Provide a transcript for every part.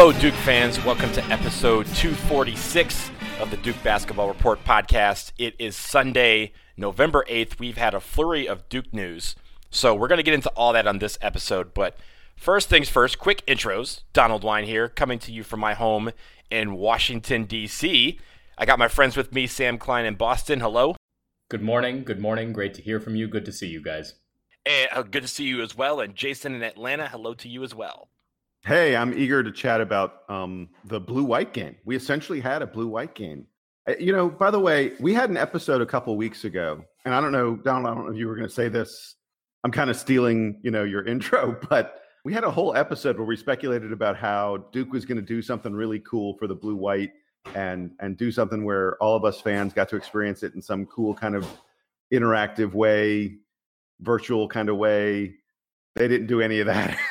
Hello, Duke fans. Welcome to episode 246 of the Duke Basketball Report podcast. It is Sunday, November 8th. We've had a flurry of Duke news, so we're going to get into all that on this episode. But first things first, quick intros. Donald Wine here, coming to you from my home in Washington, D.C. I got my friends with me, Sam Klein in Boston. Hello. Good morning. Good morning. Great to hear from you. Good to see you guys. And uh, good to see you as well. And Jason in Atlanta, hello to you as well. Hey, I'm eager to chat about um, the blue white game. We essentially had a blue white game. Uh, you know, by the way, we had an episode a couple weeks ago, and I don't know, Donald, I don't know if you were going to say this. I'm kind of stealing, you know, your intro, but we had a whole episode where we speculated about how Duke was going to do something really cool for the blue white and and do something where all of us fans got to experience it in some cool kind of interactive way, virtual kind of way. They didn't do any of that.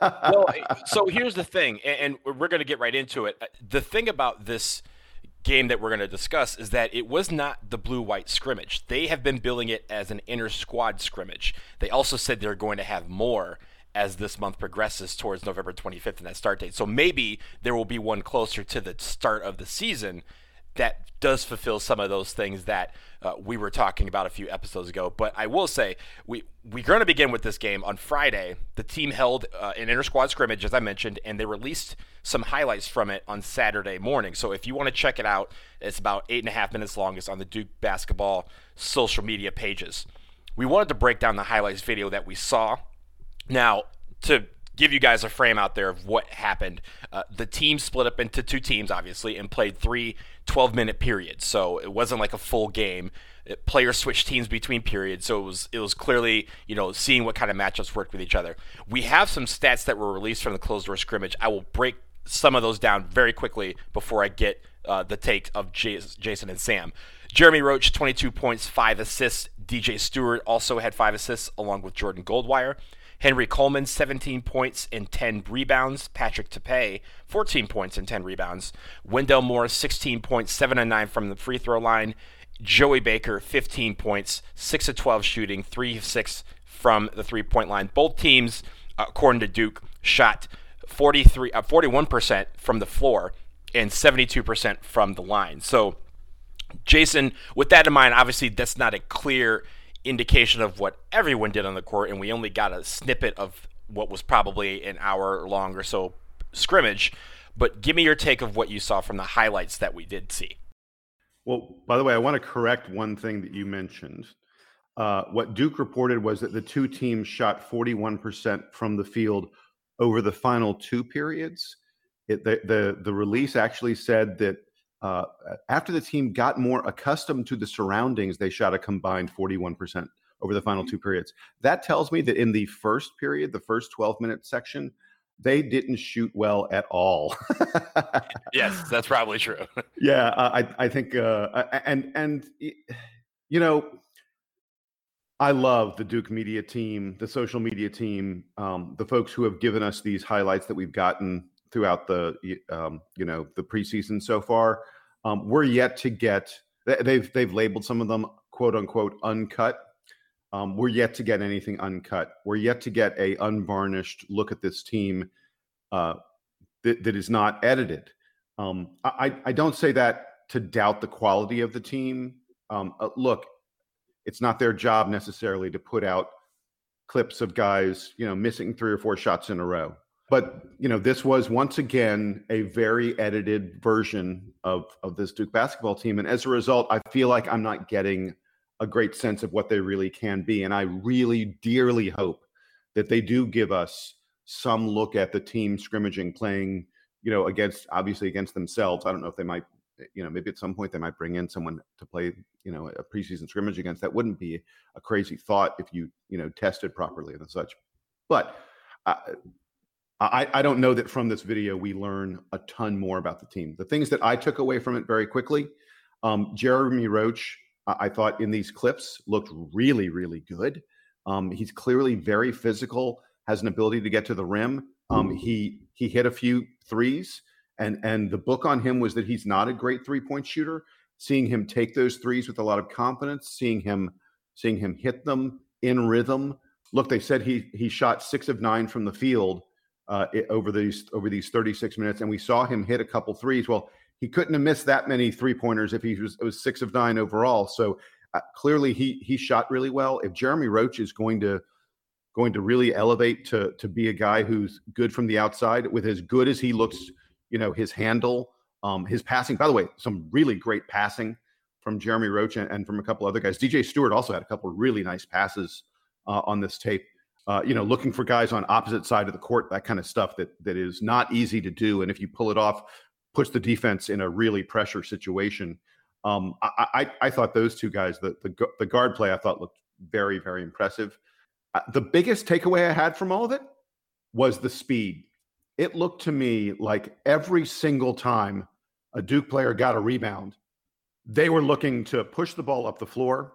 well, so here's the thing, and we're going to get right into it. Uh, the thing about this game that we're going to discuss is that it was not the blue white scrimmage. They have been billing it as an inner squad scrimmage. They also said they're going to have more as this month progresses towards November 25th and that start date. So maybe there will be one closer to the start of the season that does fulfill some of those things that uh, we were talking about a few episodes ago. But I will say we we're going to begin with this game on Friday. The team held uh, an inter squad scrimmage, as I mentioned, and they released some highlights from it on Saturday morning. So if you want to check it out, it's about eight and a half minutes long. It's on the Duke basketball social media pages. We wanted to break down the highlights video that we saw. Now to give you guys a frame out there of what happened. Uh, the team split up into two teams, obviously, and played three 12 minute periods. So it wasn't like a full game. Players switched teams between periods, so it was it was clearly you know seeing what kind of matchups worked with each other. We have some stats that were released from the closed door scrimmage. I will break some of those down very quickly before I get uh, the take of Jason and Sam. Jeremy Roach, 22 points, 5 assists. DJ Stewart also had 5 assists, along with Jordan Goldwire. Henry Coleman, 17 points and 10 rebounds. Patrick Tape, 14 points and 10 rebounds. Wendell Moore, 16 points, 7 and 9 from the free throw line. Joey Baker, 15 points, 6 of 12 shooting, 3 of 6 from the three point line. Both teams, according to Duke, shot 43, uh, 41% from the floor and 72% from the line. So, Jason, with that in mind, obviously that's not a clear indication of what everyone did on the court, and we only got a snippet of what was probably an hour long or so scrimmage. But give me your take of what you saw from the highlights that we did see. Well, by the way, I want to correct one thing that you mentioned. Uh, what Duke reported was that the two teams shot 41% from the field over the final two periods. It, the, the, the release actually said that uh, after the team got more accustomed to the surroundings, they shot a combined 41% over the final two periods. That tells me that in the first period, the first 12 minute section, they didn't shoot well at all. yes, that's probably true. yeah, uh, I, I think, uh, and, and, you know, I love the Duke media team, the social media team, um, the folks who have given us these highlights that we've gotten throughout the um, you know the preseason so far. Um, we're yet to get they've they've labeled some of them quote unquote uncut. Um, we're yet to get anything uncut. We're yet to get a unvarnished look at this team uh, that, that is not edited. Um, I, I don't say that to doubt the quality of the team. Um, uh, look, it's not their job necessarily to put out clips of guys, you know, missing three or four shots in a row but you know this was once again a very edited version of of this Duke basketball team. And as a result I feel like I'm not getting a great sense of what they really can be. And I really dearly hope that they do give us some look at the team scrimmaging playing you know against obviously against themselves. I don't know if they might you know maybe at some point they might bring in someone to play you know a preseason scrimmage against. That wouldn't be a crazy thought if you you know tested properly and such. But uh, I, I don't know that from this video we learn a ton more about the team. The things that I took away from it very quickly, um, Jeremy Roach, I thought in these clips looked really, really good. Um, he's clearly very physical, has an ability to get to the rim. Um, he he hit a few threes, and and the book on him was that he's not a great three point shooter. Seeing him take those threes with a lot of confidence, seeing him seeing him hit them in rhythm. Look, they said he he shot six of nine from the field uh, over these over these 36 minutes, and we saw him hit a couple threes. Well, he couldn't have missed that many three pointers if he was it was six of nine overall. So uh, clearly he he shot really well. If Jeremy Roach is going to going to really elevate to to be a guy who's good from the outside with as good as he looks, you know, his handle, um, his passing. By the way, some really great passing from Jeremy Roach and, and from a couple other guys. DJ Stewart also had a couple really nice passes uh, on this tape. Uh, you know, looking for guys on opposite side of the court, that kind of stuff that that is not easy to do. And if you pull it off, puts the defense in a really pressure situation. Um, I, I, I thought those two guys, the, the the guard play, I thought looked very very impressive. Uh, the biggest takeaway I had from all of it was the speed. It looked to me like every single time a Duke player got a rebound, they were looking to push the ball up the floor.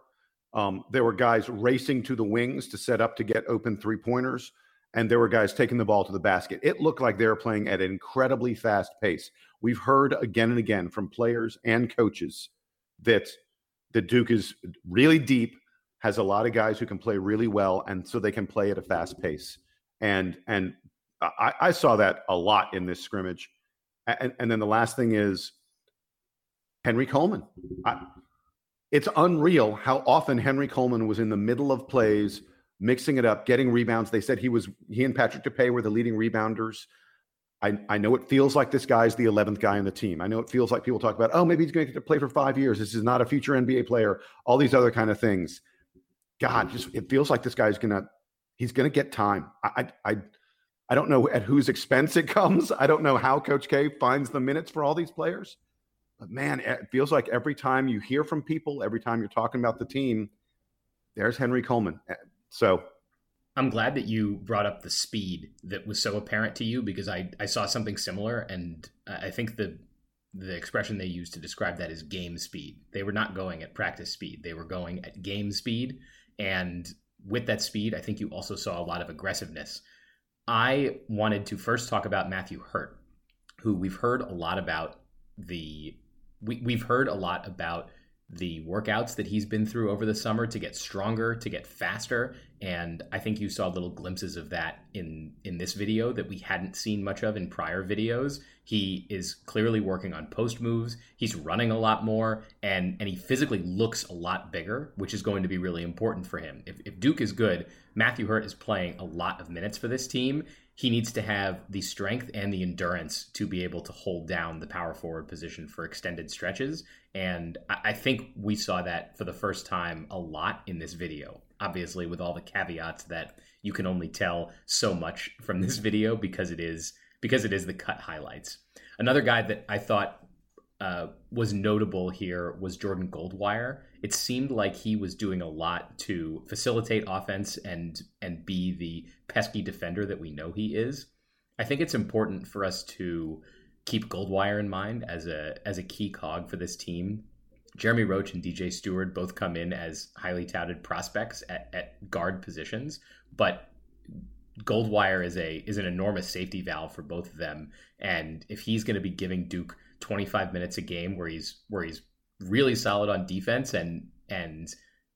Um, there were guys racing to the wings to set up to get open three pointers, and there were guys taking the ball to the basket. It looked like they were playing at an incredibly fast pace. We've heard again and again from players and coaches that the Duke is really deep, has a lot of guys who can play really well, and so they can play at a fast pace. And and I, I saw that a lot in this scrimmage. And, and then the last thing is Henry Coleman. I, it's unreal how often Henry Coleman was in the middle of plays, mixing it up, getting rebounds. They said he was he and Patrick Tapé were the leading rebounders. I, I know it feels like this guy's the 11th guy on the team. I know it feels like people talk about, oh, maybe he's going to play for five years. This is not a future NBA player. All these other kind of things. God, just it feels like this guy's gonna he's gonna get time. I I I don't know at whose expense it comes. I don't know how Coach K finds the minutes for all these players. But man, it feels like every time you hear from people, every time you're talking about the team, there's Henry Coleman. Eh, so I'm glad that you brought up the speed that was so apparent to you because I, I saw something similar and I think the the expression they used to describe that is game speed. They were not going at practice speed. They were going at game speed and with that speed, I think you also saw a lot of aggressiveness. I wanted to first talk about Matthew Hurt, who we've heard a lot about the we, we've heard a lot about the workouts that he's been through over the summer to get stronger, to get faster, and I think you saw little glimpses of that in in this video that we hadn't seen much of in prior videos. He is clearly working on post moves. He's running a lot more, and and he physically looks a lot bigger, which is going to be really important for him. If, if Duke is good, Matthew Hurt is playing a lot of minutes for this team, he needs to have the strength and the endurance to be able to hold down the power forward position for extended stretches. And I think we saw that for the first time a lot in this video. Obviously, with all the caveats that you can only tell so much from this video because it is because it is the cut highlights. Another guy that I thought uh, was notable here was Jordan Goldwire. It seemed like he was doing a lot to facilitate offense and and be the pesky defender that we know he is. I think it's important for us to keep Goldwire in mind as a as a key cog for this team. Jeremy Roach and DJ Stewart both come in as highly touted prospects at, at guard positions, but Goldwire is a is an enormous safety valve for both of them. And if he's going to be giving Duke 25 minutes a game where he's where he's really solid on defense and and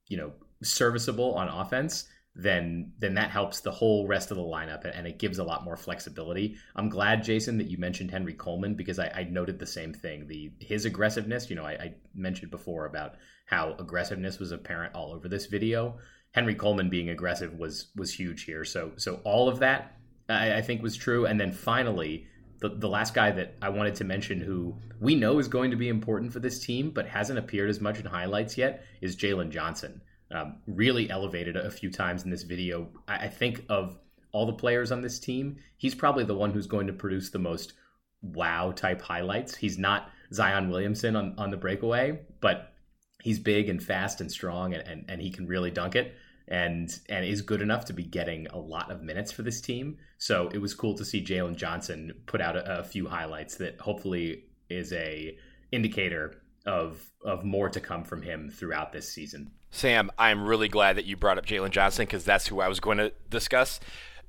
you know serviceable on offense then then that helps the whole rest of the lineup and it gives a lot more flexibility. I'm glad, Jason, that you mentioned Henry Coleman because I, I noted the same thing. The his aggressiveness, you know, I, I, mentioned before about how aggressiveness was apparent all over this video. Henry Coleman being aggressive was was huge here. So so all of that I, I think was true. And then finally, the, the last guy that I wanted to mention who we know is going to be important for this team, but hasn't appeared as much in highlights yet, is Jalen Johnson. Um, really elevated a few times in this video. I, I think of all the players on this team, he's probably the one who's going to produce the most wow type highlights. He's not Zion Williamson on, on the breakaway, but he's big and fast and strong and, and, and he can really dunk it and and is good enough to be getting a lot of minutes for this team. So it was cool to see Jalen Johnson put out a, a, few highlights that hopefully is a indicator of of more to come from him throughout this season. Sam, I'm really glad that you brought up Jalen Johnson because that's who I was going to discuss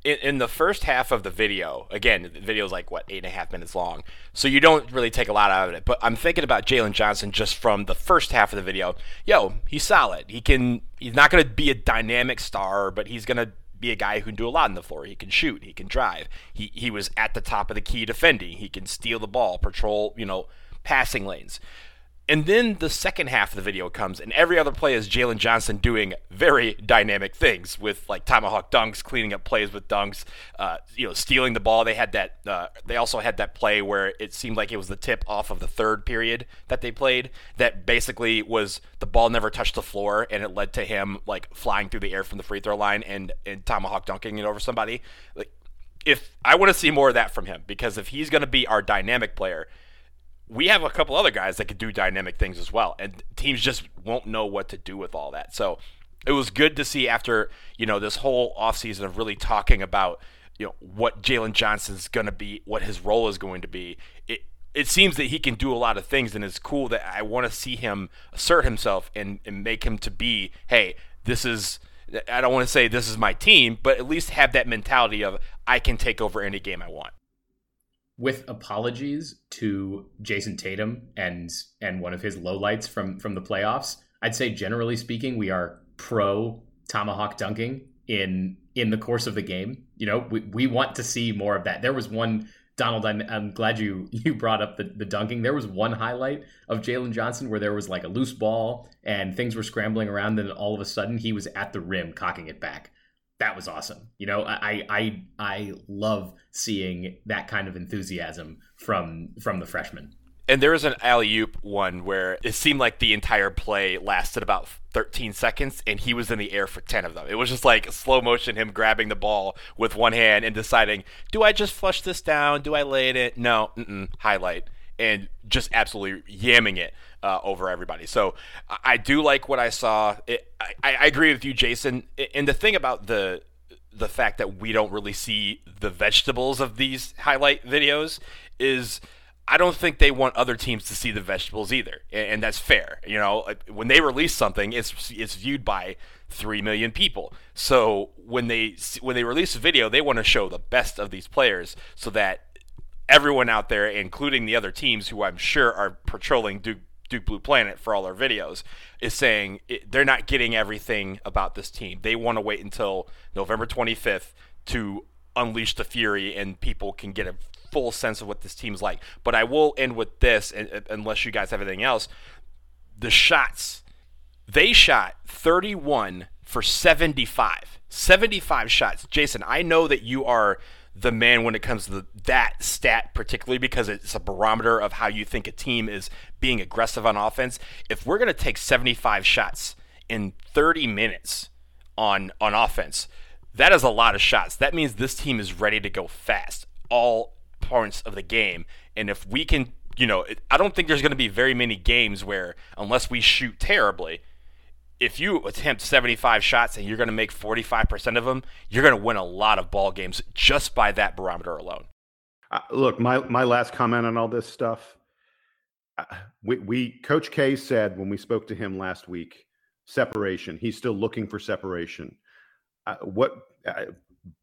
in, in, the first half of the video, again, the video is like what eight and a half minutes long, so you don't really take a lot out of it. But I'm thinking about Jalen Johnson just from the first half of the video. Yo, he's solid. He can. He's not going to be a dynamic star, but he's going to be a guy who can do a lot on the floor. He can shoot, he can drive. He he was at the top of the key defending. He can steal the ball, patrol, you know, passing lanes. And then the second half of the video comes, and every other play is Jalen Johnson doing very dynamic things with like tomahawk dunks, cleaning up plays with dunks, uh, you know, stealing the ball. They had that. Uh, they also had that play where it seemed like it was the tip off of the third period that they played. That basically was the ball never touched the floor, and it led to him like flying through the air from the free throw line and and tomahawk dunking it over somebody. Like, if I want to see more of that from him, because if he's going to be our dynamic player we have a couple other guys that could do dynamic things as well, and teams just won't know what to do with all that. So it was good to see after you know this whole offseason of really talking about you know what Jalen Johnson's going to be, what his role is going to be. It it seems that he can do a lot of things, and it's cool that I want to see him assert himself and, and make him to be, hey, this is. I don't want to say this is my team, but at least have that mentality of I can take over any game I want with apologies to Jayson Tatum and and one of his lowlights from from the playoffs, I'd say generally speaking, we are pro tomahawk dunking in in the course of the game. You know, we, we want to see more of that. There was one Donald, I'm, I'm glad you you brought up the, the dunking. There was one highlight of Jalen Johnson where there was like a loose ball and things were scrambling around, and all of a sudden he was at the rim cocking it back that was awesome. You know, I I I love seeing that kind of enthusiasm from from the freshmen. And there was an alley oop one where it seemed like the entire play lasted about 13 seconds, and he was in the air for 10 of them. It was just like slow motion, him grabbing the ball with one hand and deciding, do I just flush this down? Do I lay it in? No, highlight, and just absolutely yamming it uh, over everybody. So I do like what I saw. It, I, I agree with you, Jason. And the thing about the the fact that we don't really see the vegetables of these highlight videos is I don't think they want other teams to see the vegetables either, and, that's fair. You know, when they release something, it's it's viewed by three million people. So when they when they release a video, they want to show the best of these players so that everyone out there, including the other teams who I'm sure are patrolling Duke Duke Blue Planet for all our videos, is saying it, they're not getting everything about this team. They want to wait until November 25th to unleash the fury and people can get a full sense of what this team's like. But I will end with this, unless you guys have anything else. The shots, they shot 31 for 75. 75 shots. Jason, I know that you are the man when it comes to the, that stat, particularly because it's a barometer of how you think a team is being aggressive on offense. If we're going to take 75 shots in 30 minutes on on offense, that is a lot of shots. That means this team is ready to go fast all points of the game. And if we can, you know, I don't think there's going to be very many games where, unless we shoot terribly, if you attempt 75 shots and you're going to make 45% of them, you're going to win a lot of ball games just by that barometer alone. Uh, look, my my last comment on all this stuff. Uh, we, we Coach K said when we spoke to him last week, separation. He's still looking for separation. Uh, what uh,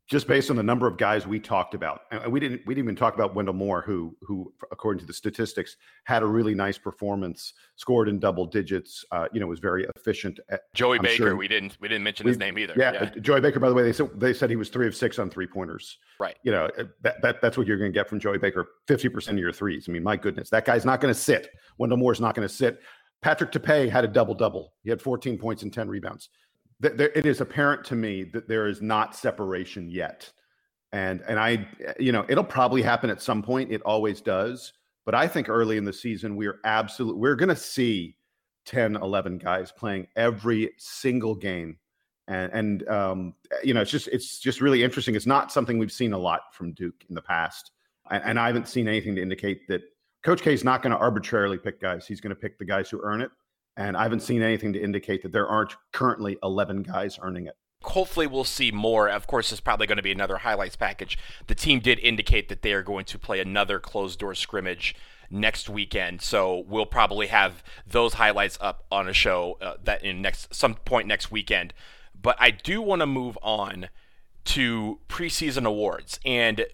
just based on the number of guys we talked about, and we didn't we didn't even talk about Wendell Moore, who who according to the statistics had a really nice performance, scored in double digits. Uh, you know, was very efficient. At, Joey I'm Baker, sure, we didn't we didn't mention we, his name either. Yeah, yeah, Joey Baker. By the way, they said they said he was three of six on three pointers. Right. You know uh, that, that that's what you're going to get from Joey Baker. Fifty percent of your threes. I mean, my goodness, that guy's not going to sit. Wendell Moore's not going to sit. Patrick Tape had a double double. He had 14 points and 10 rebounds. It is apparent to me that there is not separation yet and and I you know it'll probably happen at some point. It always does. But I think early in the season we're absolutely we're going to see 10, 11 guys playing every single game. And and um, you know it's just it's just really interesting. It's not something we've seen a lot from Duke in the past, and, and I haven't seen anything to indicate that Coach K is not going to arbitrarily pick guys. He's going to pick the guys who earn it, and I haven't seen anything to indicate that there aren't currently 11 guys earning it hopefully we'll see more. Of course, it's probably going to be another highlights package. The team did indicate that they are going to play another closed door scrimmage next weekend, so we'll probably have those highlights up on a show uh, that in next some point next weekend. But I do want to move on to preseason awards, and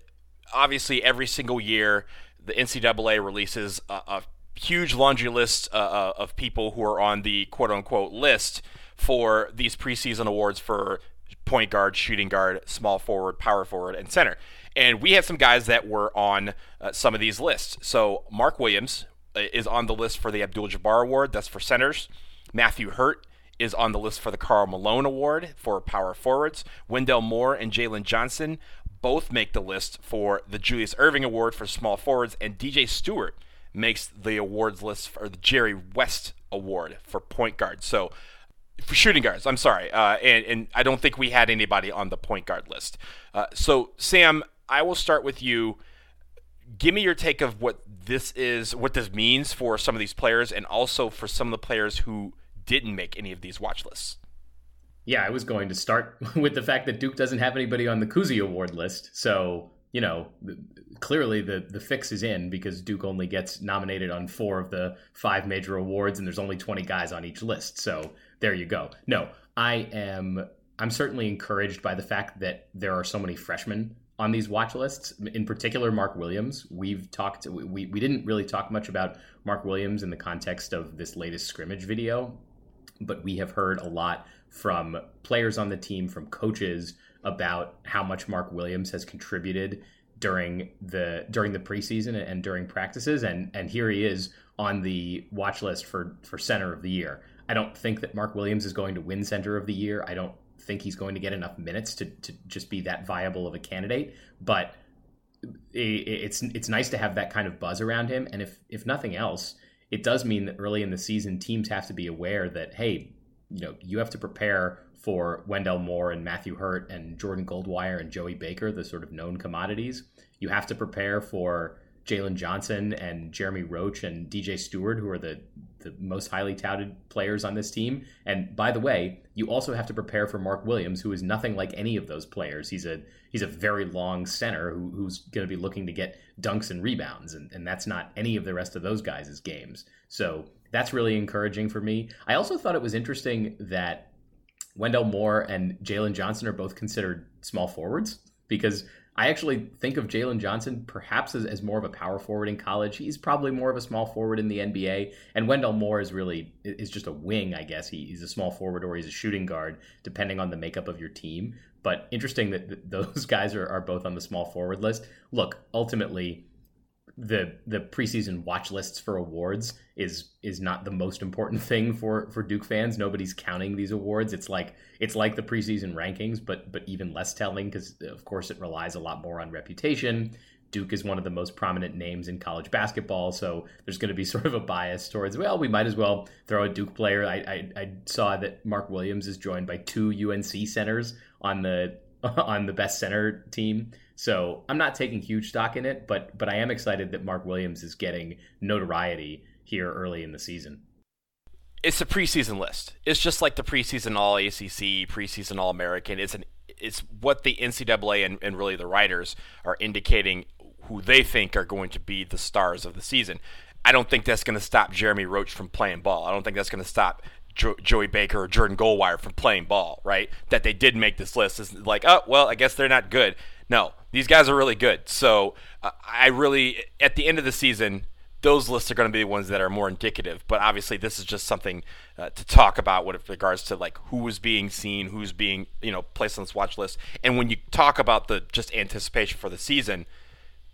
obviously every single year the NCAA releases a, a huge laundry list uh, uh of people who are on the quote unquote list for these preseason awards for point guard, shooting guard, small forward, power forward, and center. And we had some guys that were on uh, some of these lists. So Mark Williams uh, is on the list for the Abdul Jabbar Award. That's for centers. Matthew Hurt is on the list for the Karl Malone Award for power forwards. Wendell Moore and Jalen Johnson both make the list for the Julius Erving Award for small forwards, and DJ Stewart makes the awards list for the Jerry West Award for point guard. So for shooting guards, I'm sorry, uh, and and I don't think we had anybody on the point guard list. Uh, so Sam, I will start with you. Give me your take of what this is, what this means for some of these players, and also for some of the players who didn't make any of these watch lists. Yeah, I was going to start with the fact that Duke doesn't have anybody on the Cousy Award list. So, you know, clearly the, the fix is in because Duke only gets nominated on four of the five major awards, and there's only 20 guys on each list. So there you go. No, I am. I'm certainly encouraged by the fact that there are so many freshmen on these watch lists. In particular, Mark Williams. We've talked. We we didn't really talk much about Mark Williams in the context of this latest scrimmage video but we have heard a lot from players on the team, from coaches about how much Mark Williams has contributed during the during the preseason and during practices and and here he is on the watch list for for center of the year. I don't think that Mark Williams is going to win center of the year. I don't think he's going to get enough minutes to to just be that viable of a candidate, but it's it's nice to have that kind of buzz around him and if if nothing else, it does mean that early in the season, teams have to be aware that, hey, you know, you have to prepare for Wendell Moore and Matthew Hurt and Jordan Goldwire and Joey Baker, the sort of known commodities. You have to prepare for Jalen Johnson and Jeremy Roach and DJ Stewart, who are the, the most highly touted players on this team. And by the way, you also have to prepare for Mark Williams, who is nothing like any of those players. He's a he's a very long center who, who's going to be looking to get dunks and rebounds, and, and that's not any of the rest of those guys' games. So that's really encouraging for me. I also thought it was interesting that Wendell Moore and Jalen Johnson are both considered small forwards because I actually think of Jalen Johnson perhaps as, as more of a power forward in college. He's probably more of a small forward in the NBA. And Wendell Moore is really is just a wing, I guess. He, he's a small forward or he's a shooting guard, depending on the makeup of your team. But interesting that those guys are, are both on the small forward list. Look, ultimately, the the preseason watch lists for awards is is not the most important thing for for Duke fans. Nobody's counting these awards. It's like it's like the preseason rankings, but but even less telling because of course it relies a lot more on reputation. Duke is one of the most prominent names in college basketball, so there's going to be sort of a bias towards well, we might as well throw a Duke player. I I, I saw that Mark Williams is joined by two UNC centers on the on the best center team. So I'm not taking huge stock in it, but but I am excited that Mark Williams is getting notoriety here early in the season. It's a preseason list. It's just like the preseason All ACC, preseason All American. It's an it's what the NCAA and, and really the writers are indicating who they think are going to be the stars of the season. I don't think that's going to stop Jeremy Roach from playing ball. I don't think that's going to stop jo- Joey Baker or Jordan Goldwire from playing ball, right? That they did make this list is like, oh, well, I guess they're not good. No, these guys are really good. So uh, I really, at the end of the season, those lists are going to be the ones that are more indicative. But obviously, this is just something uh, to talk about with regards to like who is being seen, who's being you know placed on this watch list. And when you talk about the just anticipation for the season,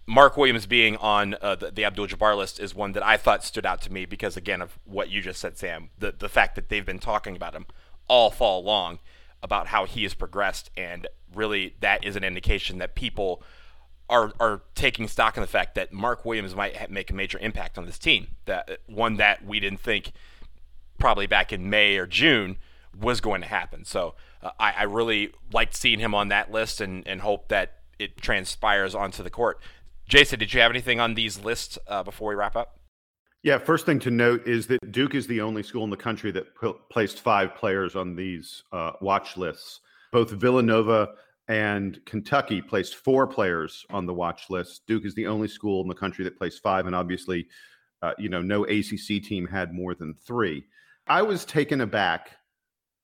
Mark Williams being on uh, the, the Abdul Jabbar list is one that I thought stood out to me because again of what you just said, Sam. The the fact that they've been talking about him all fall long about how he has progressed, and really that is an indication that people are are taking stock in the fact that Mark Williams might make a major impact on this team. That one that we didn't think probably back in May or June was going to happen. So uh, I, I really liked seeing him on that list and, and hope that it transpires onto the court. Jason, did you have anything on these lists uh, before we wrap up? Yeah, first thing to note is that Duke is the only school in the country that p- placed five players on these uh, watch lists. Both Villanova and Kentucky placed four players on the watch list. Duke is the only school in the country that placed five, and obviously, uh, you know, no ACC team had more than three. I was taken aback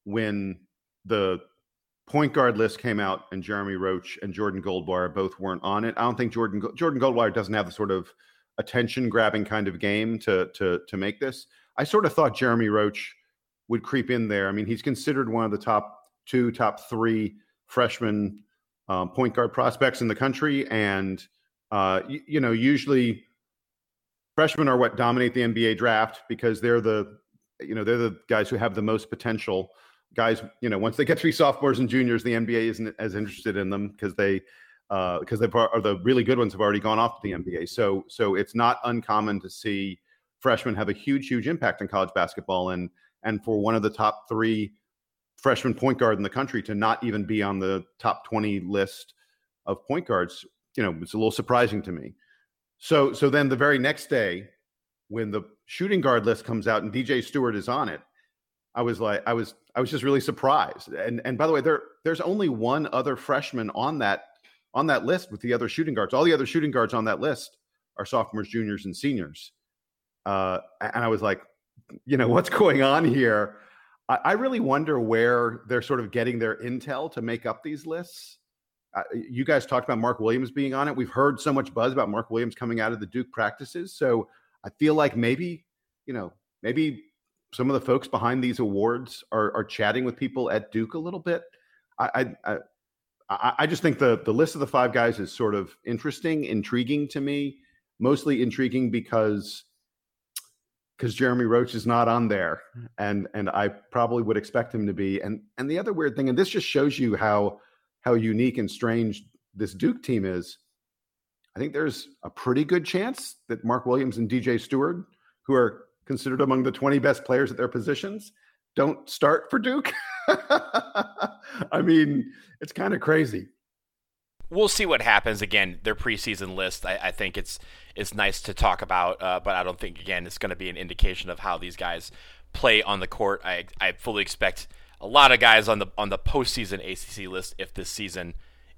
when the point guard list came out and Jeremy Roach and Jordan Goldwire both weren't on it. I don't think Jordan Jordan Goldwire doesn't have the sort of attention grabbing kind of game to to to make this. I sort of thought Jeremy Roach would creep in there. I mean, he's considered one of the top two, top three freshman um, point guard prospects in the country, and uh, you, you know usually freshmen are what dominate the NBA draft because they're the you know they're the guys who have the most potential. Guys you know once they get to be sophomores and juniors the nba isn't as interested in them because they because uh, they are the really good ones have already gone off to the nba so so it's not uncommon to see freshmen have a huge huge impact in college basketball. And and for one of the top three freshman point guard in the country to not even be on the top 20 list of point guards you know it's a little surprising to me so so then the very next day when the shooting guard list comes out and DJ Stewart is on it, I was like I was I was just really surprised. And and by the way, there there's only one other freshman on that on that list with the other shooting guards. All the other shooting guards on that list are sophomores, juniors, and seniors. Uh, and I was like, you know, what's going on here? I, I really wonder where they're sort of getting their intel to make up these lists uh, you guys talked about Mark Williams being on it. We've heard so much buzz about Mark Williams coming out of the Duke practices. So I feel like maybe, you know, maybe some of the folks behind these awards are, are chatting with people at Duke a little bit. I, I, I, I just think the the list of the five guys is sort of interesting, intriguing to me. Mostly intriguing because because Jeremy Roach is not on there, hmm. and and I probably would expect him to be. And and the other weird thing, and this just shows you how how unique and strange this Duke team is, I think there's a pretty good chance that Mark Williams and DJ Stewart, who are considered among the 20 best players at their positions, don't start for Duke. I mean, it's kind of crazy. We'll see what happens. Again, their preseason list. I, I think it's it's nice to talk about, uh, but I don't think again it's going to be an indication of how these guys play on the court. I I fully expect a lot of guys on the on the postseason ACC list if this season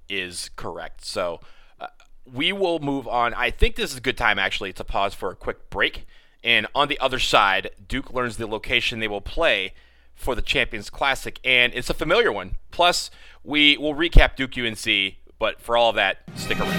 is correct. So uh, we will move on. I think this is a good time actually to pause for a quick break. And on the other side, Duke learns the location they will play for the Champions Classic, and it's a familiar one. Plus, we will recap Duke UNC, but for all of that, stick around.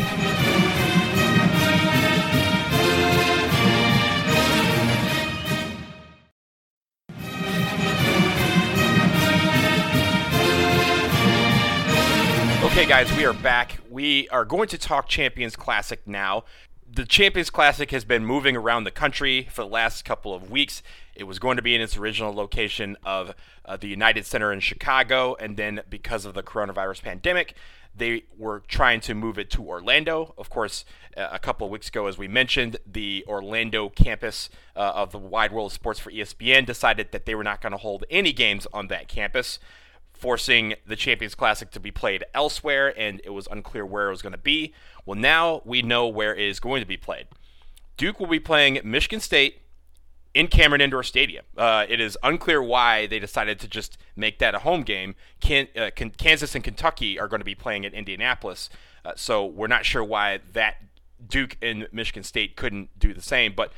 Okay, guys, we are back. We are going to talk Champions Classic now. The Champions Classic has been moving around the country for the last couple of weeks. It was going to be in its original location of uh, the United Center in Chicago, and then because of the coronavirus pandemic, they were trying to move it to Orlando. Of course, a couple of weeks ago, as we mentioned, the Orlando campus uh, of the Wide World of Sports for ESPN decided that they were not going to hold any games on that campus forcing the Champions Classic to be played elsewhere, and it was unclear where it was going to be. Well, now we know where it is going to be played. Duke will be playing Michigan State in Cameron Indoor Stadium. Uh, it is unclear why they decided to just make that a home game. Can, uh, can, Kansas and Kentucky are going to be playing at Indianapolis, uh, so we're not sure why that Duke and Michigan State couldn't do the same. But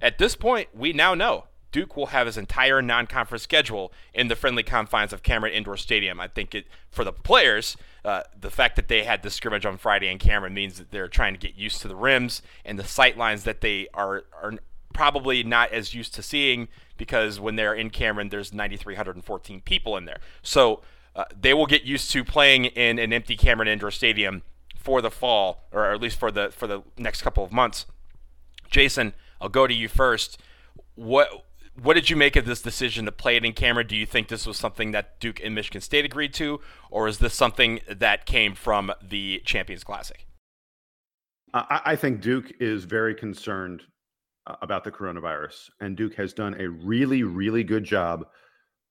at this point, we now know Duke will have his entire non-conference schedule in the friendly confines of Cameron Indoor Stadium. I think it for the players, uh, the fact that they had the scrimmage on Friday in Cameron means that they're trying to get used to the rims and the sight lines that they are are probably not as used to seeing because when they're in Cameron, there's 9,314 people in there. So uh, they will get used to playing in an empty Cameron Indoor Stadium for the fall, or at least for the for the next couple of months. Jason, I'll go to you first. What what did you make of this decision to play it in Cameron? Do you think this was something that Duke and Michigan State agreed to, or is this something that came from the Champions Classic? I, think Duke is very concerned about the coronavirus, and Duke has done a really, really good job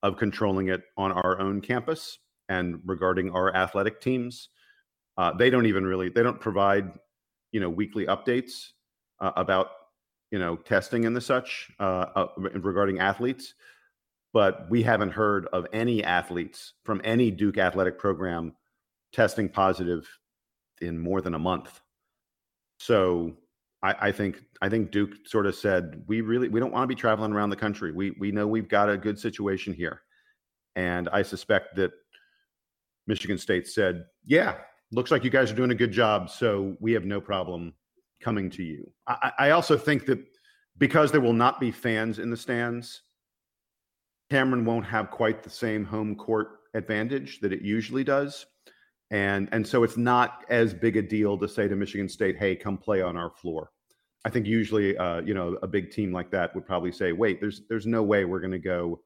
of controlling it on our own campus and regarding our athletic teams. Uh, they don't even really they don't provide you know weekly updates uh, about you know testing and the such uh, uh, regarding athletes but we haven't heard of any athletes from any duke athletic program testing positive in more than a month so I, I think i think duke sort of said we really we don't want to be traveling around the country we we know we've got a good situation here and i suspect that michigan state said yeah looks like you guys are doing a good job so we have no problem coming to you. I, I also think that because there will not be fans in the stands, Cameron won't have quite the same home court advantage that it usually does. And, and so it's not as big a deal to say to Michigan State, hey, come play on our floor. I think usually, uh, you know, a big team like that would probably say, wait, there's there's no way we're going to go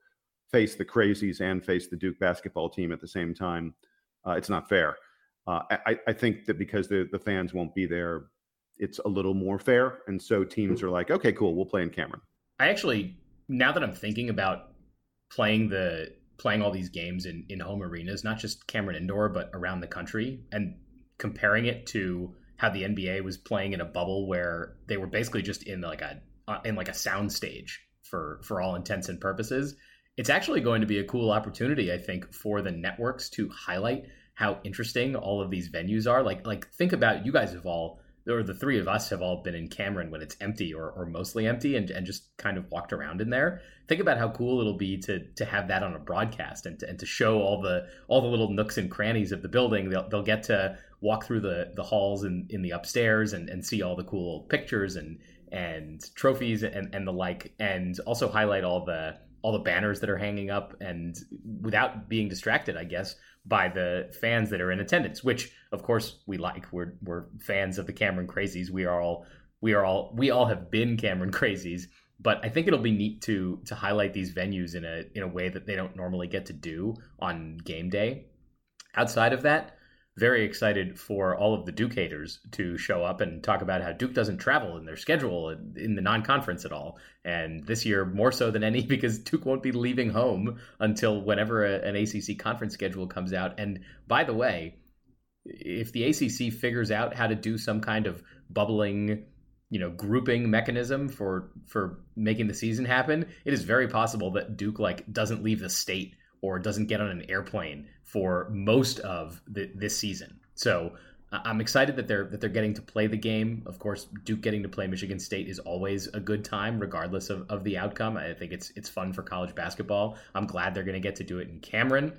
face the crazies and face the Duke basketball team at the same time. Uh, it's not fair. Uh, I, I think that because the, the fans won't be there, it's a little more fair. And so teams are like, okay, cool, we'll play in Cameron. I actually, now that I'm thinking about playing the playing all these games in, in home arenas, not just Cameron Indoor, but around the country, and comparing it to how the NBA was playing in a bubble where they were basically just in like a uh, in like a sound stage for for all intents and purposes. It's actually going to be a cool opportunity, I think, for the networks to highlight how interesting all of these venues are. Like like think about you guys have all or the three of us have all been in Cameron when it's empty or, or mostly empty and, and just kind of walked around in there. Think about how cool it'll be to to have that on a broadcast and to, and to show all the all the little nooks and crannies of the building. They'll, they'll get to walk through the, the halls in, in the upstairs and, and see all the cool pictures and and trophies and, and the like and also highlight all the all the banners that are hanging up and without being distracted, I guess, by the fans that are in attendance, which of course we like. We're we're fans of the Cameron Crazies. We are all we are all we all have been Cameron Crazies, but I think it'll be neat to to highlight these venues in a in a way that they don't normally get to do on game day. Outside of that, very excited for all of the Duke haters to show up and talk about how Duke doesn't travel in their schedule in the non-conference at all, and this year more so than any because Duke won't be leaving home until whenever a, an ACC conference schedule comes out. And by the way, if the ACC figures out how to do some kind of bubbling you know grouping mechanism for for making the season happen it is very possible that duke like doesn't leave the state or doesn't get on an airplane for most of the, this season. So I'm excited that they're that they're getting to play the game. Of course, Duke getting to play Michigan State is always a good time, regardless of, of the outcome. I think it's it's fun for college basketball. I'm glad they're going to get to do it in Cameron.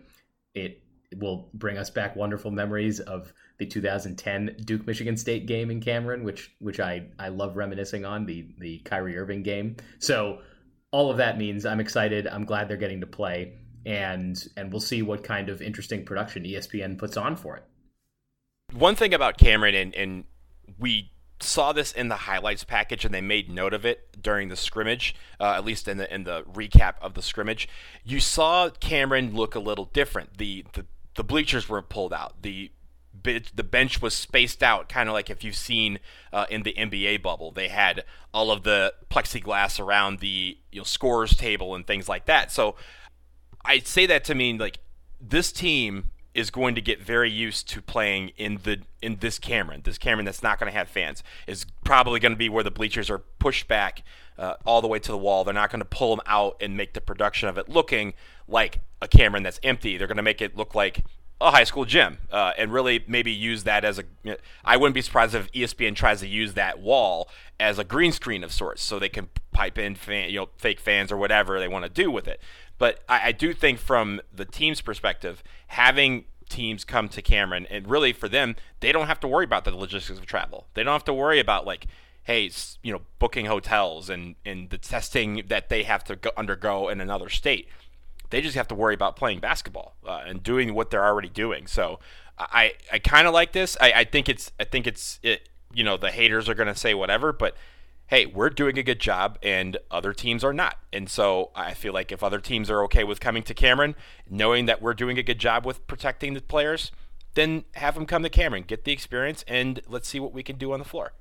It will bring us back wonderful memories of the 2010 Duke Michigan State game in Cameron, which which I I love reminiscing on the the Kyrie Irving game. So all of that means I'm excited. I'm glad they're getting to play and and we'll see what kind of interesting production ESPN puts on for it. One thing about Cameron, and, and we saw this in the highlights package, and they made note of it during the scrimmage, uh, at least in the in the recap of the scrimmage. You saw Cameron look a little different. The the, the bleachers were pulled out. The the bench was spaced out, kind of like if you've seen uh, in the NBA bubble. They had all of the plexiglass around the you know, scores table and things like that. So I say that to mean like this team is going to get very used to playing in the in this Cameron. This Cameron that's not going to have fans is probably going to be where the bleachers are pushed back uh, all the way to the wall. They're not going to pull them out and make the production of it looking like a Cameron that's empty. They're going to make it look like a high school gym uh, and really maybe use that as a. I wouldn't be surprised if ESPN tries to use that wall as a green screen of sorts, so they can pipe in fan, you know, fake fans or whatever they want to do with it. But I, I do think from the team's perspective, having teams come to Cameron and really for them, they don't have to worry about the logistics of travel. They don't have to worry about like, hey, you know, booking hotels and and the testing that they have to go, undergo in another state. They just have to worry about playing basketball uh, and doing what they're already doing. So I I kind of like this. I, I think it's I think it's it. You know, the haters are going to say whatever, but hey, we're doing a good job and other teams are not. And so I feel like if other teams are okay with coming to Cameron, knowing that we're doing a good job with protecting the players, then have them come to Cameron, get the experience, and let's see what we can do on the floor.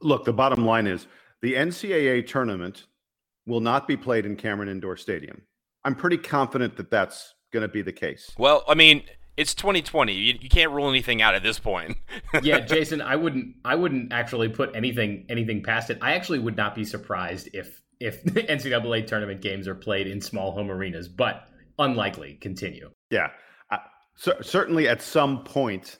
Look, the bottom line is the NCAA tournament will not be played in Cameron Indoor Stadium. I'm pretty confident that that's going to be the case. Well, I mean, it's 2020. You, you can't rule anything out at this point. yeah, Jason, I wouldn't I wouldn't actually put anything anything past it. I actually would not be surprised if if NCAA tournament games are played in small home arenas, but unlikely. Continue. Yeah, uh, so, certainly at some point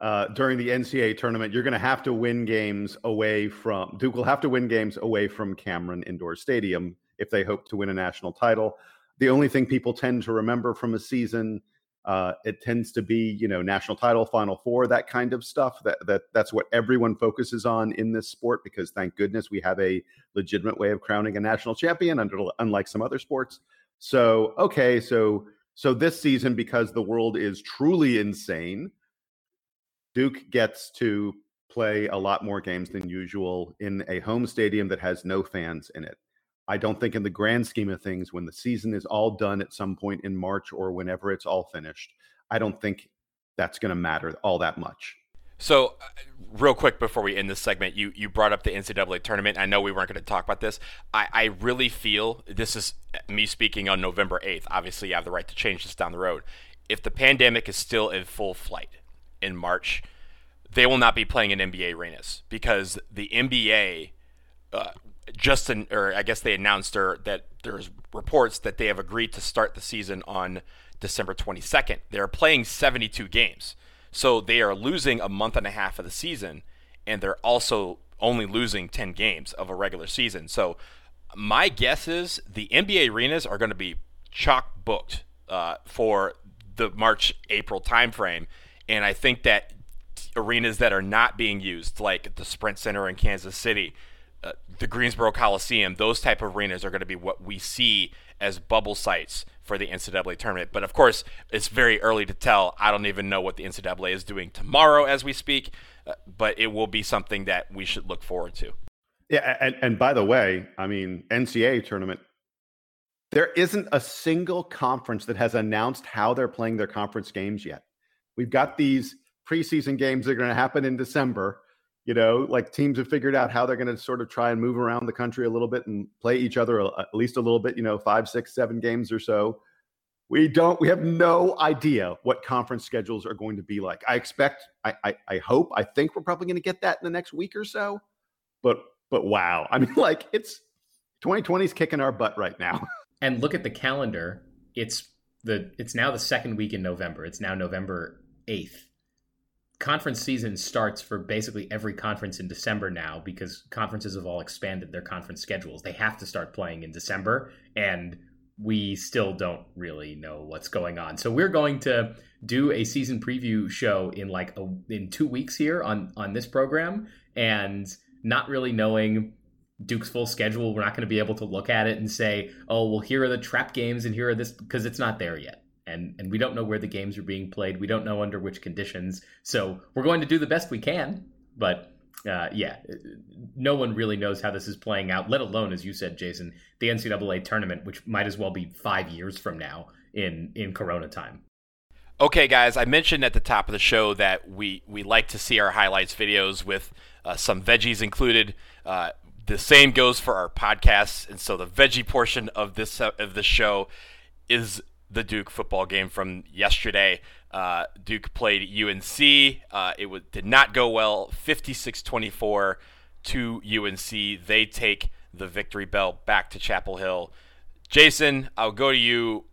uh, during the NCAA tournament, you're going to have to win games away from Duke. Will have to win games away from Cameron Indoor Stadium if they hope to win a national title. The only thing people tend to remember from a season uh, it tends to be, you know, national title, final four, that kind of stuff. That that that's what everyone focuses on in this sport because thank goodness we have a legitimate way of crowning a national champion, under, unlike some other sports. So okay, so So this season, because the world is truly insane, Duke gets to play a lot more games than usual in a home stadium that has no fans in it. I don't think, in the grand scheme of things, when the season is all done at some point in March or whenever it's all finished, I don't think that's going to matter all that much. So, uh, real quick before we end this segment, you you brought up the NCAA tournament. I know we weren't going to talk about this. I, I really feel this is me speaking on November 8th. Obviously, you have the right to change this down the road. If the pandemic is still in full flight in March, they will not be playing in NBA arenas because the NBA uh, just in, or I guess they announced or that there's reports that they have agreed to start the season on December 22nd. They're playing 72 games. So they are losing a month and a half of the season and they're also only losing 10 games of a regular season. So my guess is the NBA arenas are going to be chock booked uh, for the March April timeframe. And I think that arenas that are not being used, like the Sprint Center in Kansas City, uh, the Greensboro Coliseum, those type of arenas are going to be what we see as bubble sites for the NCAA tournament. But of course, it's very early to tell. I don't even know what the NCAA is doing tomorrow as we speak, uh, but it will be something that we should look forward to. Yeah, and, and by the way, I mean NCAA tournament. There isn't a single conference that has announced how they're playing their conference games yet. We've got these preseason games that are going to happen in December you know, like teams have figured out how they're going to sort of try and move around the country a little bit and play each other at least a little bit, you know, five, six, seven games or so. We don't, we have no idea what conference schedules are going to be like. I expect, I, I, I hope, I think we're probably going to get that in the next week or so. But, but wow. I mean, like it's 2020 is kicking our butt right now. and look at the calendar. It's the, it's now the second week in November. It's now November 8th conference season starts for basically every conference in December now because conferences have all expanded their conference schedules. They have to start playing in December, and we still don't really know what's going on. So we're going to do a season preview show in like a, in two weeks here on on this program, and not really knowing Duke's full schedule, we're not going to be able to look at it and say, oh, well, here are the trap games and here are this because it's not there yet and and we don't know where the games are being played. We don't know under which conditions. So we're going to do the best we can, but uh, yeah, no one really knows how this is playing out. Let alone, as you said, Jason, the NCAA tournament, which might as well be five years from now in in Corona time. Okay, guys, I mentioned at the top of the show that we we like to see our highlights videos with uh, some veggies included. Uh, the same goes for our podcasts, and so the veggie portion of this of the show is the Duke football game from yesterday. Uh, Duke played UNC. Uh, it did not go well. 56-24 to UNC. They take the victory belt back to Chapel Hill. Jason, I'll go to you.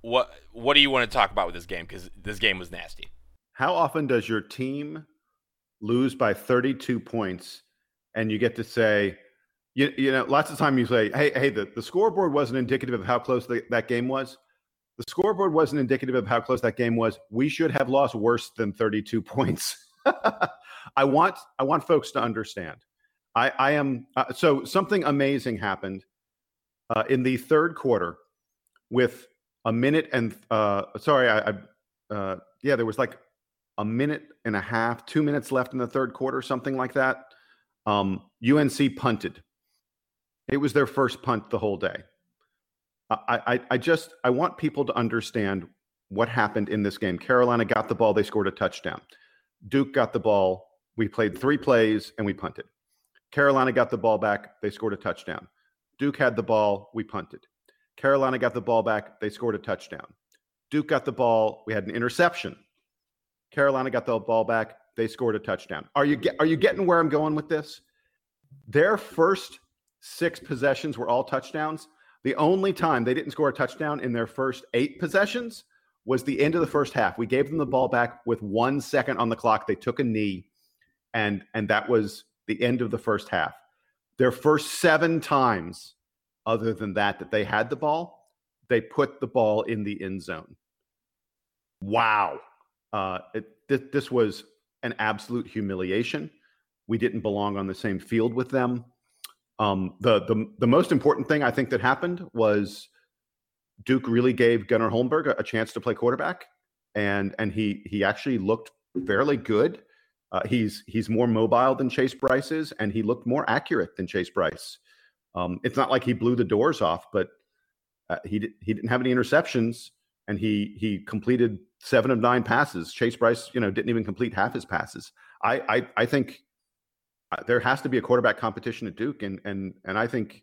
What what do you want to talk about with this game? Because this game was nasty. How often does your team lose by 32 points, and you get to say, you, you know, lots of time you say, hey, hey, the, the scoreboard wasn't indicative of how close the, that game was the scoreboard wasn't indicative of how close that game was. We should have lost worse than 32 points. I want I want folks to understand. I, I am uh, so something amazing happened uh, in the third quarter with a minute and uh, sorry, I, I uh, yeah, there was like a minute and a half, two minutes left in the third quarter, something like that. Um, UNC punted. It was their first punt the whole day. I, I, just I want people to understand what happened in this game. Carolina got the ball, they scored a touchdown. Duke got the ball, we played three plays and we punted. Carolina got the ball back, they scored a touchdown. Duke had the ball, we punted. Carolina got the ball back, they scored a touchdown. Duke got the ball, we had an interception. Carolina got the ball back, they scored a touchdown. Are you are you getting where I'm going with this? Their first six possessions were all touchdowns. The only time they didn't score a touchdown in their first eight possessions was the end of the first half. We gave them the ball back with one second on the clock. They took a knee, and and that was the end of the first half. Their first seven times, other than that, that they had the ball, they put the ball in the end zone. Wow, uh, it, th- this was an absolute humiliation. We didn't belong on the same field with them. Um, the, the the most important thing I think that happened was Duke really gave Gunnar Holmberg a, a, chance to play quarterback, and and he he actually looked fairly good. Uh, he's he's more mobile than Chase Brice is, and he looked more accurate than Chase Brice. Um, it's not like he blew the doors off, but uh, he did, he didn't have any interceptions, and he he completed seven of nine passes. Chase Brice, you know, didn't even complete half his passes. I I, I think there has to be a quarterback competition at Duke, and and and I think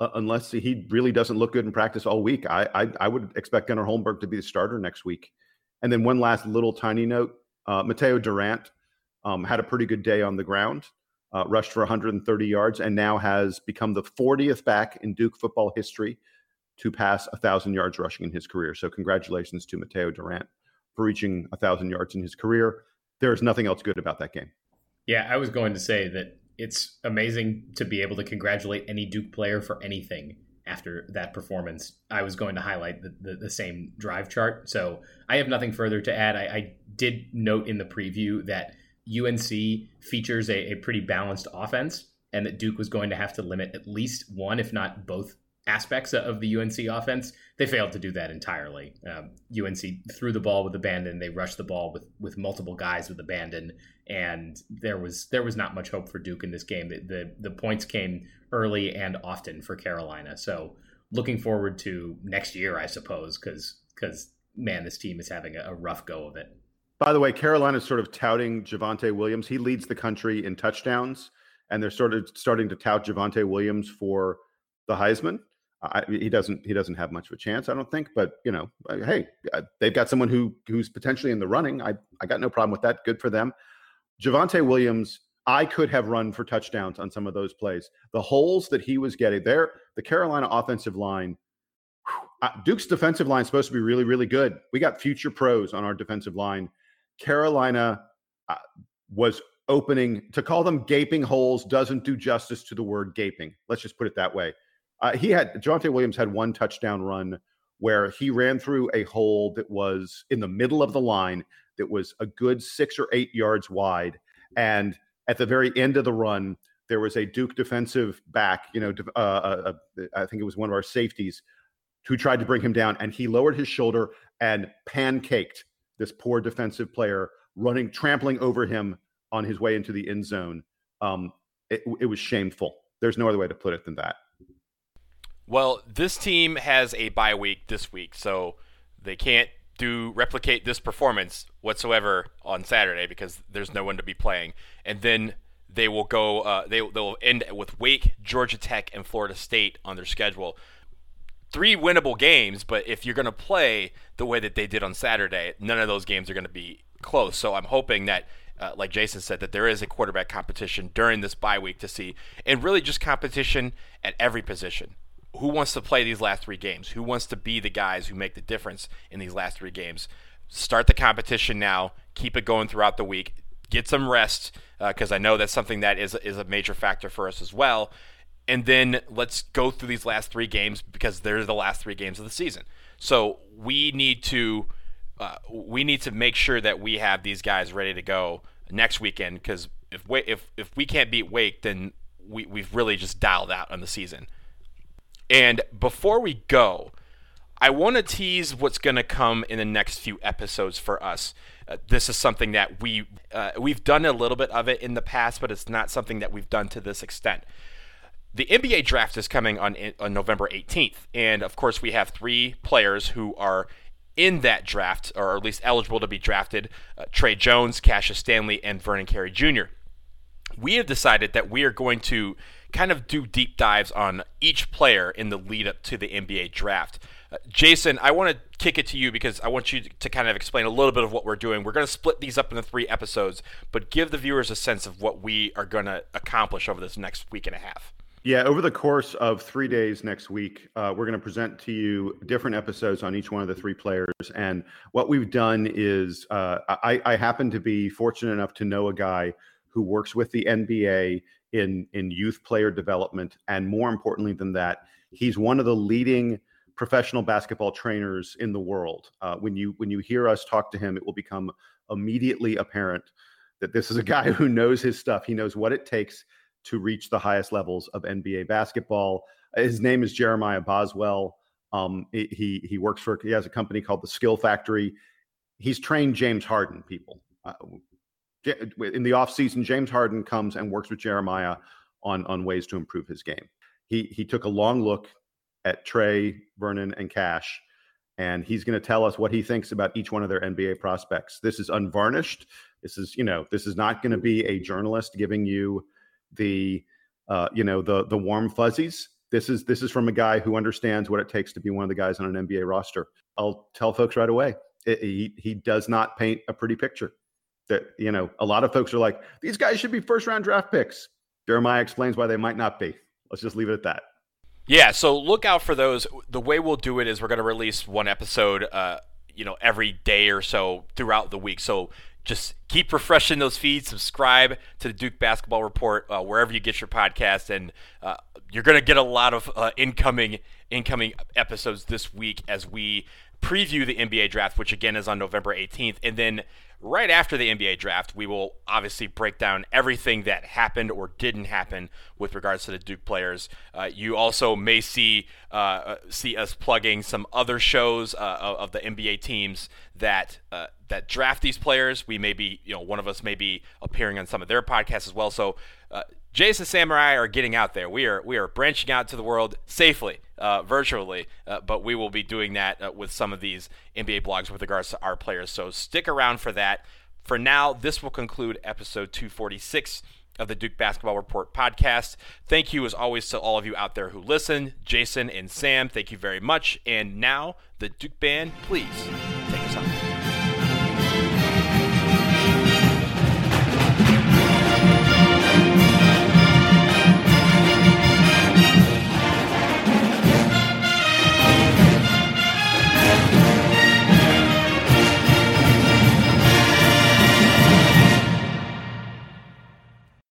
uh, unless he really doesn't look good in practice all week, I, I, I would expect Gunnar Holmberg to be the starter next week. And then one last little tiny note: uh, Mataeo Durant um, had a pretty good day on the ground, uh, rushed for 130 yards, and now has become the 40th back in Duke football history to pass a thousand yards rushing in his career. So congratulations to Mataeo Durant for reaching a thousand yards in his career. There is nothing else good about that game. Yeah, I was going to say that it's amazing to be able to congratulate any Duke player for anything after that performance. I was going to highlight the, the, the same drive chart. So I have nothing further to add. I, I did note in the preview that UNC features a, a pretty balanced offense and that Duke was going to have to limit at least one, if not both aspects of the UNC offense. They failed to do that entirely. Um, UNC threw the ball with abandon. They rushed the ball with with multiple guys with abandon, and there was there was not much hope for Duke in this game. The the, the points came early and often for Carolina. So looking forward to next year, I suppose, because because man, this team is having a, a rough go of it. By the way, Carolina is sort of touting Javonte Williams. He leads the country in touchdowns, and they're sort of starting to tout Javonte Williams for the Heisman. I, he doesn't he doesn't have much of a chance, I don't think. But you know, hey, uh, they've got someone who who's potentially in the running. I I got no problem with that. Good for them. Javonte Williams, I could have run for touchdowns on some of those plays. The holes that he was getting there, the Carolina offensive line, uh, Duke's defensive line is supposed to be really really good. We got future pros on our defensive line. Carolina uh, was opening to call them gaping holes doesn't do justice to the word gaping. Let's just put it that way uh, he had Javonte Williams had one touchdown run where he ran through a hole that was in the middle of the line that was a good six or eight yards wide. And at the very end of the run, there was a Duke defensive back, you know, uh, uh, uh, I think it was one of our safeties, who tried to bring him down. And he lowered his shoulder and pancaked this poor defensive player, running, trampling over him on his way into the end zone. Um, it, it was shameful. There's no other way to put it than that. Well, this team has a bye week this week, so they can't do replicate this performance whatsoever on Saturday because there's no one to be playing. And then they will go. Uh, they they'll end with Wake, Georgia Tech, and Florida State on their schedule. Three winnable games, but if you're going to play the way that they did on Saturday, none of those games are going to be close. So I'm hoping that uh, like Jason said, that there is a quarterback competition during this bye week to see, and really just competition at every position who wants to play these last three games? Who wants to be the guys who make the difference in these last three games? Start the competition now. Keep it going throughout the week. Get some rest because uh, I know that's something that is is a major factor for us as well. And then let's go through these last three games because they're the last three games of the season. So we need to uh, we need to make sure that we have these guys ready to go next weekend because if we, if if we can't beat Wake, then we we've really just dialed out on the season. And before we go, I want to tease what's going to come in the next few episodes for us. Uh, this is something that we uh, we've done a little bit of it in the past, but it's not something that we've done to this extent. The NBA draft is coming on, on November 18th, and of course we have three players who are in that draft, or at least eligible to be drafted: uh, Tre Jones, Cassius Stanley, and Vernon Carey Jr. We have decided that we are going to kind of do deep dives on each player in the lead up to the NBA draft. Uh, Jason, I want to kick it to you because I want you to kind of explain a little bit of what we're doing. We're going to split these up into three episodes, but give the viewers a sense of what we are going to accomplish over this next week and a half. Yeah, over the course of three days next week, uh, we're going to present to you different episodes on each one of the three players. And what we've done is, uh, I, I happen to be fortunate enough to know a guy who works with the NBA in in youth player development, and more importantly than that, he's one of the leading professional basketball trainers in the world. Uh, when you when you hear us talk to him, it will become immediately apparent that this is a guy who knows his stuff. He knows what it takes to reach the highest levels of NBA basketball. His name is Jeremiah Boswell. Um, he he works for he has a company called the Skill Factory. He's trained James Harden people. Uh, in the offseason, James Harden comes and works with Jeremiah on on ways to improve his game. He he took a long look at Tre, Vernon, and Cash, and he's going to tell us what he thinks about each one of their NBA prospects. This is unvarnished. This is you know this is not going to be a journalist giving you the uh, you know the the warm fuzzies. This is this is from a guy who understands what it takes to be one of the guys on an NBA roster. I'll tell folks right away. It, he he does not paint a pretty picture. That you know, a lot of folks are like, these guys should be first round draft picks. Jeremiah explains why they might not be. Let's just leave it at that. Yeah, so look out for those. The way we'll do it is we're going to release one episode, uh, you know, every day or so throughout the week. So just keep refreshing those feeds. Subscribe to the Duke Basketball Report uh, wherever you get your podcast, and uh, you're going to get a lot of uh, incoming incoming episodes this week as we preview the NBA draft, which again is on November 18th, and then right after the NBA draft, we will obviously break down everything that happened or didn't happen with regards to the Duke players. Uh, you also may see uh, uh see us plugging some other shows uh, of the NBA teams that uh, that draft these players. We may be, you know, one of us may be appearing on some of their podcasts as well. So uh, Jason Sam and I are getting out there. We are we are branching out to the world safely, uh, virtually, uh, but we will be doing that uh, with some of these NBA blogs with regards to our players. So stick around for that. For now, this will conclude episode 246 of the Duke Basketball Report podcast. Thank you, as always, to all of you out there who listen. Jason and Sam, thank you very much. And now, the Duke Band, please.